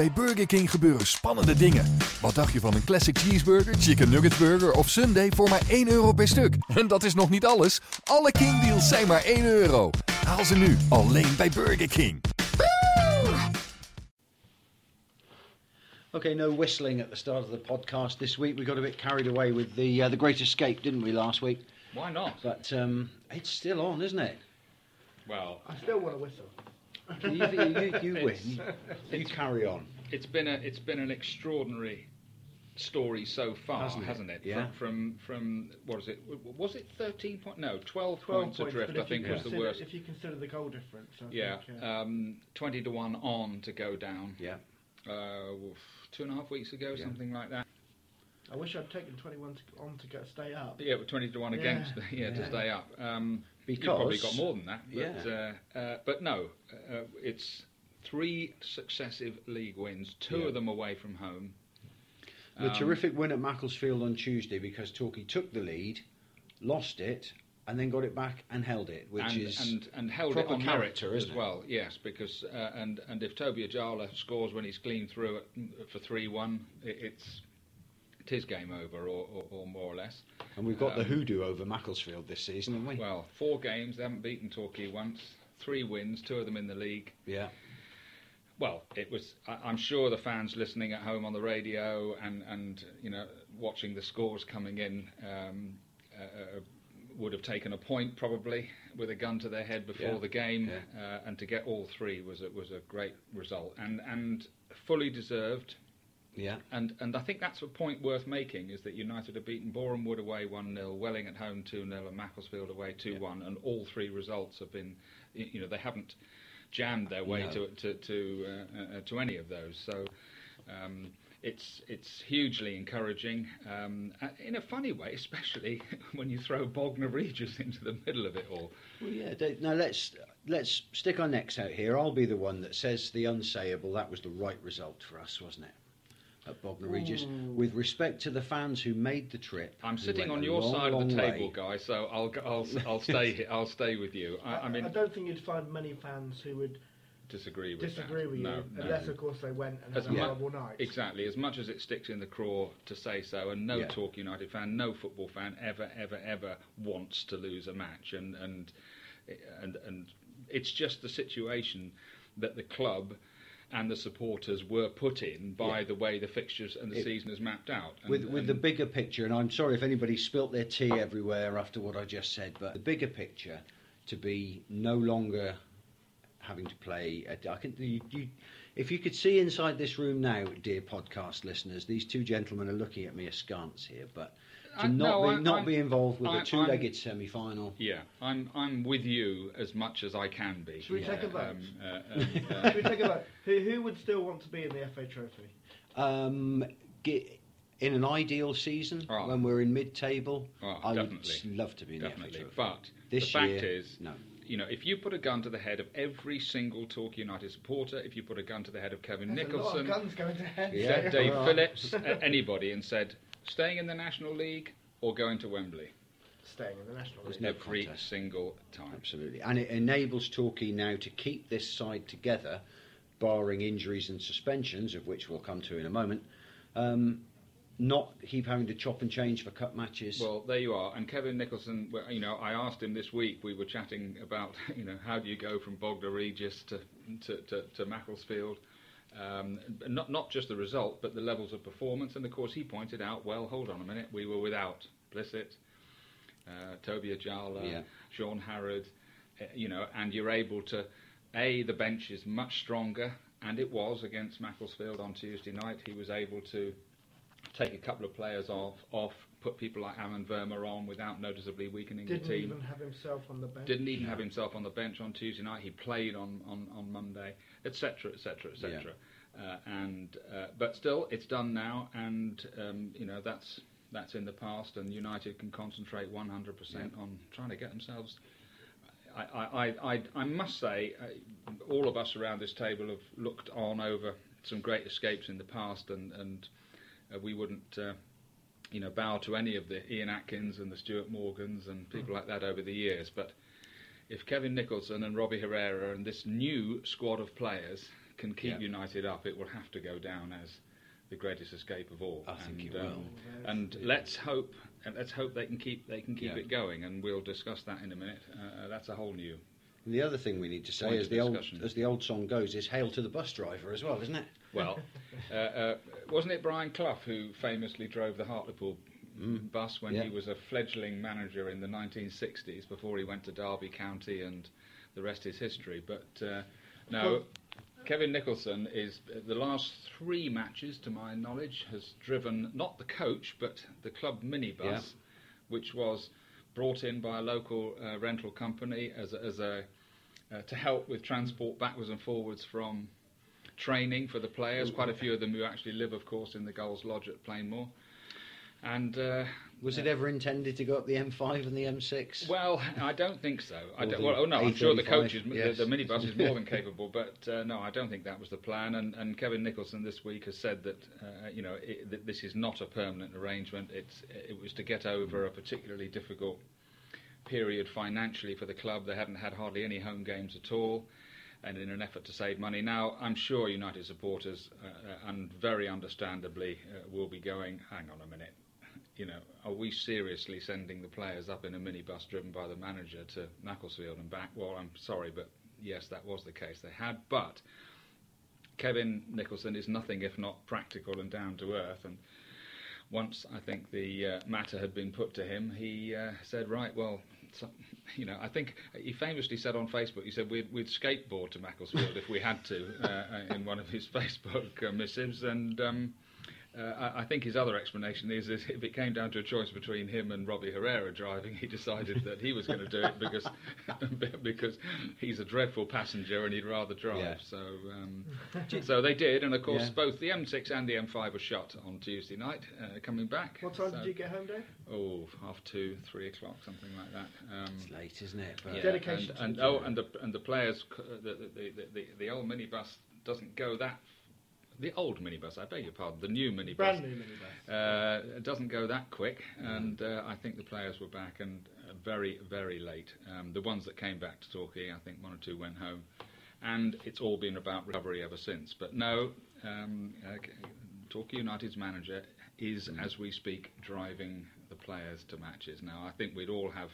Bij Burger King gebeuren spannende dingen. Wat dacht je van een classic cheeseburger, chicken nugget burger of sundae voor maar 1 euro per stuk? En dat is nog niet alles. Alle King deals zijn maar 1 euro. Haal ze nu alleen bij Burger King. Okay, no whistling at the start of the podcast this week. We got a bit carried away with the uh, the Great Escape, didn't we, last week? Why not? But um, it's still on, isn't it? Well, I still want to whistle. You, you, you, you win. It's- You carry on. it's been a it's been an extraordinary story so far, Hasn't hasn't, it? it? Yeah. From, from from what is it? Was it thirteen point? No, twelve, 12 points, points, adrift. I think was the worst. If you consider the goal difference, I Yeah, think, uh, um, twenty to one on to go down. Yeah. Uh, two and a half weeks ago, Yeah. something like that. I wish I'd taken 21 to, on to get stay up. Yeah, but twenty to one Yeah. against. Yeah, Yeah. to stay up. Um, Because you probably got more than that. But, Yeah. uh, uh, but no, uh, it's three successive league wins, two Yeah. of them away from home. The Um, terrific win at Macclesfield on Tuesday because Torquay took the lead, lost it, and then got it back and held it, which and, is and and held it proper on character, as isn't it? well. Yes, because uh, and and if Toby Ajala scores when he's clean through it for three one, it, it's it is game over or, or, or more or less. and we've got the um, hoodoo over Macclesfield this season, haven't we? Well, four games they haven't beaten Torquay once, three wins, two of them in the league. yeah. Well, it was. I, I'm sure the fans listening at home on the radio and and you know watching the scores coming in um, uh, uh, would have taken a point probably with a gun to their head before Yeah, the game, yeah. uh, and to get all three was a, was a great result and and fully deserved. Yeah. And and I think that's a point worth making is that United have beaten Boreham Wood away 1 0, Welling at home 2 0, and Macclesfield away 2 1, and all three results have been, you know, they haven't jammed their way No. to to to, uh, uh, to any of those. So. Um, it's it's hugely encouraging um, uh, in a funny way, especially when you throw Bognor Regis into the middle of it all. Well, yeah. they- Now let's let's stick our necks out here. I'll be the one that says the unsayable. That was the right result for us, wasn't it? At Bognor Regis, with respect to the fans who made the trip. I'm sitting on your long, side of the table, way. guy. So I'll I'll I'll stay here. I'll stay with you. I, I mean, I don't think you'd find many fans who would disagree with disagree that. with no, you, no. unless, of course, they went and As had a mu- horrible night. Exactly. As much as it sticks in the craw to say so, and no Yeah. Torquay United fan, no football fan ever, ever, ever wants to lose a match, and and and and it's just the situation that the club and the supporters were put in by Yeah. the way the fixtures and the It- season is mapped out. And, with with the bigger picture, and I'm sorry if anybody spilt their tea everywhere after what I just said, but the bigger picture to be no longer having to play. A, I can, you, you, if you could see inside this room now, dear podcast listeners, these two gentlemen are looking at me askance here, but to I- not no, be, I'm- not I'm- be involved with I'm- a two-legged semi-final. yeah, I'm I'm with you as much as I can be. Should we take a vote? Um, uh, um, uh, Should we take a vote? Who, who would still want to be in the FA Trophy? Um, ge- in an ideal season, Oh. when we're in mid-table, Oh, I definitely. would love to be in definitely. the FA Trophy. But this the fact year, is, no. you know, if you put a gun to the head of every single Torquay United supporter, if you put a gun to the head of Kevin There's a lot Nicholson, of guns going to head. Yeah. Dave Phillips, uh, anybody, and said, staying in the National League or going to Wembley Staying in the National There's League. no every contest. single time. Absolutely. And it enables Torquay now to keep this side together, barring injuries and suspensions, of which we'll come to in a moment, um, not keep having to chop and change for cup matches. Well, there you are. And Kevin Nicholson, you know, I asked him this week. We were chatting about, you know, how do you go from Bognor Regis to to, to, to Macclesfield? Um, not not just the result, but the levels of performance. And of course, he pointed out, well, hold on a minute, we were without Blissett, uh, Toby Ajala, Yeah. Sean Harrod, uh, you know, and you're able to, a the bench is much stronger, and it was against Macclesfield on Tuesday night. He was able to take a couple of players off, off, put people like Alan Verma on without noticeably weakening Didn't the team. even have himself on the bench. Didn't even have himself on the bench on Tuesday night. He played on, on, on Monday, etc., etc., etc. And uh, but still, it's done now, and um, you know that's that's in the past, and United can concentrate 100% on trying to get themselves. I, I, I, I, I must say, uh, all of us around this table have looked on over some great escapes in the past, and and uh, we wouldn't. Uh, you know, bow to any of the Ian Atkins and the Stuart Morgans and people like that over the years. But if Kevin Nicholson and Robbie Herrera and this new squad of players can keep Yeah. United up, it will have to go down as the greatest escape of all. I think and, it will. um, and let's hope, and let's hope they can keep they can keep Yeah. it going, and we'll discuss that in a minute. Uh, that's a whole new. And the other thing we need to say, as the old as the old song goes, is "Hail to the bus driver" as well, isn't it? Well, uh, uh, wasn't it Brian Clough who famously drove the Hartlepool bus when Mm. Yeah. he was a fledgling manager in the 1960s before he went to Derby County and the rest is history. But uh, no, Kevin Nicholson is the last three matches, to my knowledge, has driven not the coach but the club minibus, Yeah. which was brought in by a local uh, rental company as a, as a uh, to help with transport backwards and forwards from training for the players. Quite a few of them who actually live, of course, in the Gulls Lodge at Plainmoor. And uh, Was it ever intended to go up the M5 and the M6? well, I don't think so. I don't, well, oh no, I'm sure the A35, coach is, yes. the, the minibus is more than capable, but uh, no, I don't think that was the plan. And, and Kevin Nicholson this week has said that uh, you know it, that this is not a permanent arrangement. It's it was to get over a particularly difficult period financially for the club. They hadn't had hardly any home games at all. And in an effort to save money, now I'm sure United supporters, uh, uh, and very understandably, uh, will be going. Hang on a minute, you know, are we seriously sending the players up in a minibus driven by the manager to Macclesfield and back? Well, I'm sorry, but yes, that was the case they had. But Kevin Nicholson is nothing if not practical and down to earth. And once I think the uh, matter had been put to him, he uh, said, right, well, you know, I think he famously said on Facebook, he said we'd, we'd skateboard to Macclesfield if we had to uh, in one of his Facebook uh, missives. And um, uh, I, I think his other explanation is that if it came down to a choice between him and Robbie Herrera driving, he decided that he was going to do it because because he's a dreadful passenger and he'd rather drive. Yeah. So um, so they did, and of course Yeah. both the M6 and the M5 were shut on Tuesday night. Uh, coming back. What time So- did you get home, Dave? Oh, half two, three o'clock, something like that. Um, It's late, isn't it? But yeah, Dedication and, to and the oh, and the and the players, uh, the the, the, the the old minibus doesn't go that. The old minibus, I beg your pardon, the new minibus. Brand new minibus. Uh, it doesn't go that quick, and uh, I think the players were back and uh, very, very late. Um, the ones that came back to Torquay, I think one or two went home, and it's all been about recovery ever since. But no, um, uh, Torquay United's manager is, as we speak, driving the players to matches. Now, I think we'd all have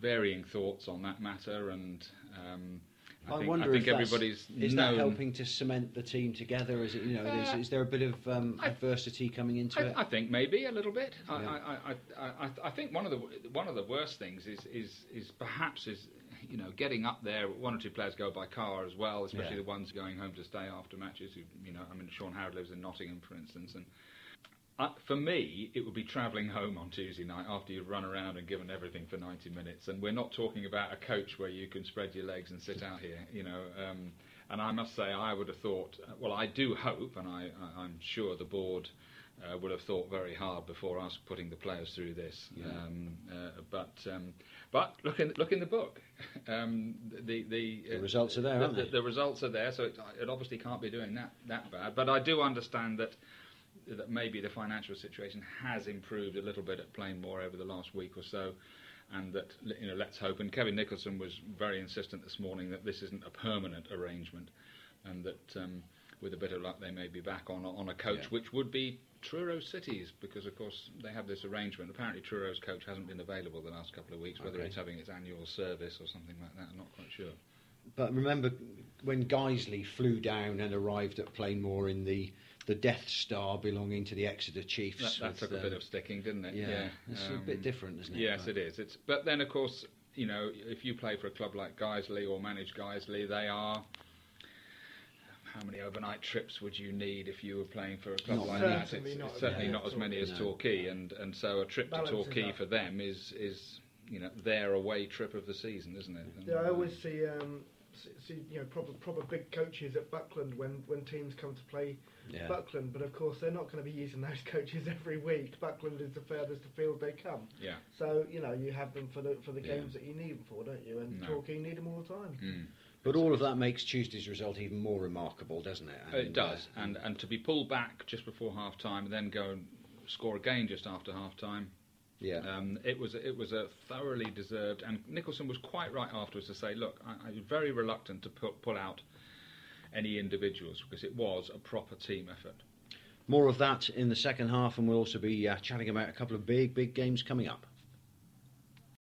varying thoughts on that matter, and um, I, I, think, wonder I think if everybody's is known. that helping to cement the team together? Is it you know? Uh, is, is there a bit of um, I- adversity coming into it? I, I think maybe a little bit. I, Yeah. I, I, I, I think one of the one of the worst things is is, is perhaps is you know getting up there. One or two players go by car as well, especially Yeah. the ones going home to stay after matches. Who you know, I mean, Sean Howard lives in Nottingham, for instance, and. Uh, for me, it would be travelling home on Tuesday night after you've run around and given everything for 90 minutes. And we're not talking about a coach where you can spread your legs and sit out here, you know. Um, and I must say, I would have thought, uh, well, I do hope, and I, I, I'm sure the board uh, would have thought very hard before us putting the players through this. Yeah. Um, uh, but um, but look in look in the book. Um, the the, The results are there, the, aren't the, they? the results are there, so it, it obviously can't be doing that that bad. But I do understand that that maybe the financial situation has improved a little bit at Plainmoor over the last week or so, and that you know let's hope. And Kevin Nicholson was very insistent this morning that this isn't a permanent arrangement, and that um, with a bit of luck they may be back on a- on a coach, Yeah. which would be Truro Cities, because of course they have this arrangement. Apparently Truro's coach hasn't been available the last couple of weeks, whether Okay. it's having its annual service or something like that. I'm not quite sure. But remember when Guiseley flew down and arrived at Plainmoor in the the Death Star belonging to the Exeter Chiefs. That, that with, took a um, bit of sticking, didn't it? Yeah, it's a um, bit different, isn't it? Yes, But- it is. It's but then of course you know if you play for a club like Guiseley or manage Guiseley, they are. How many overnight trips would you need if you were playing for a club Not like that? Certainly It's, not it's as certainly many not as as many as No. Torquay, and and so a trip to Torquay up. for them is is you know their away trip of the season, isn't it? And, Yeah, I uh, always see um, see, see you know proper proper big coaches at Buckland when, when teams come to play Yeah. Buckland, but of course they're not going to be using those coaches every week. Buckland is the furthest afield they come, yeah. so you know you have them for the for the Yeah. games that you need them for, don't you? And No. Torquay need them all the time. Mm. But all of that makes Tuesday's result even more remarkable, doesn't it? It does, uh, and and to be pulled back just before half time, and then go and score again just after half time. Yeah. Um, it was it was a thoroughly deserved, and Nicholson was quite right afterwards to say, "Look, I, I'm very reluctant to put, pull out any individuals because it was a proper team effort. More of that in the second half, and we'll also be uh, chatting about a couple of big, big games coming up.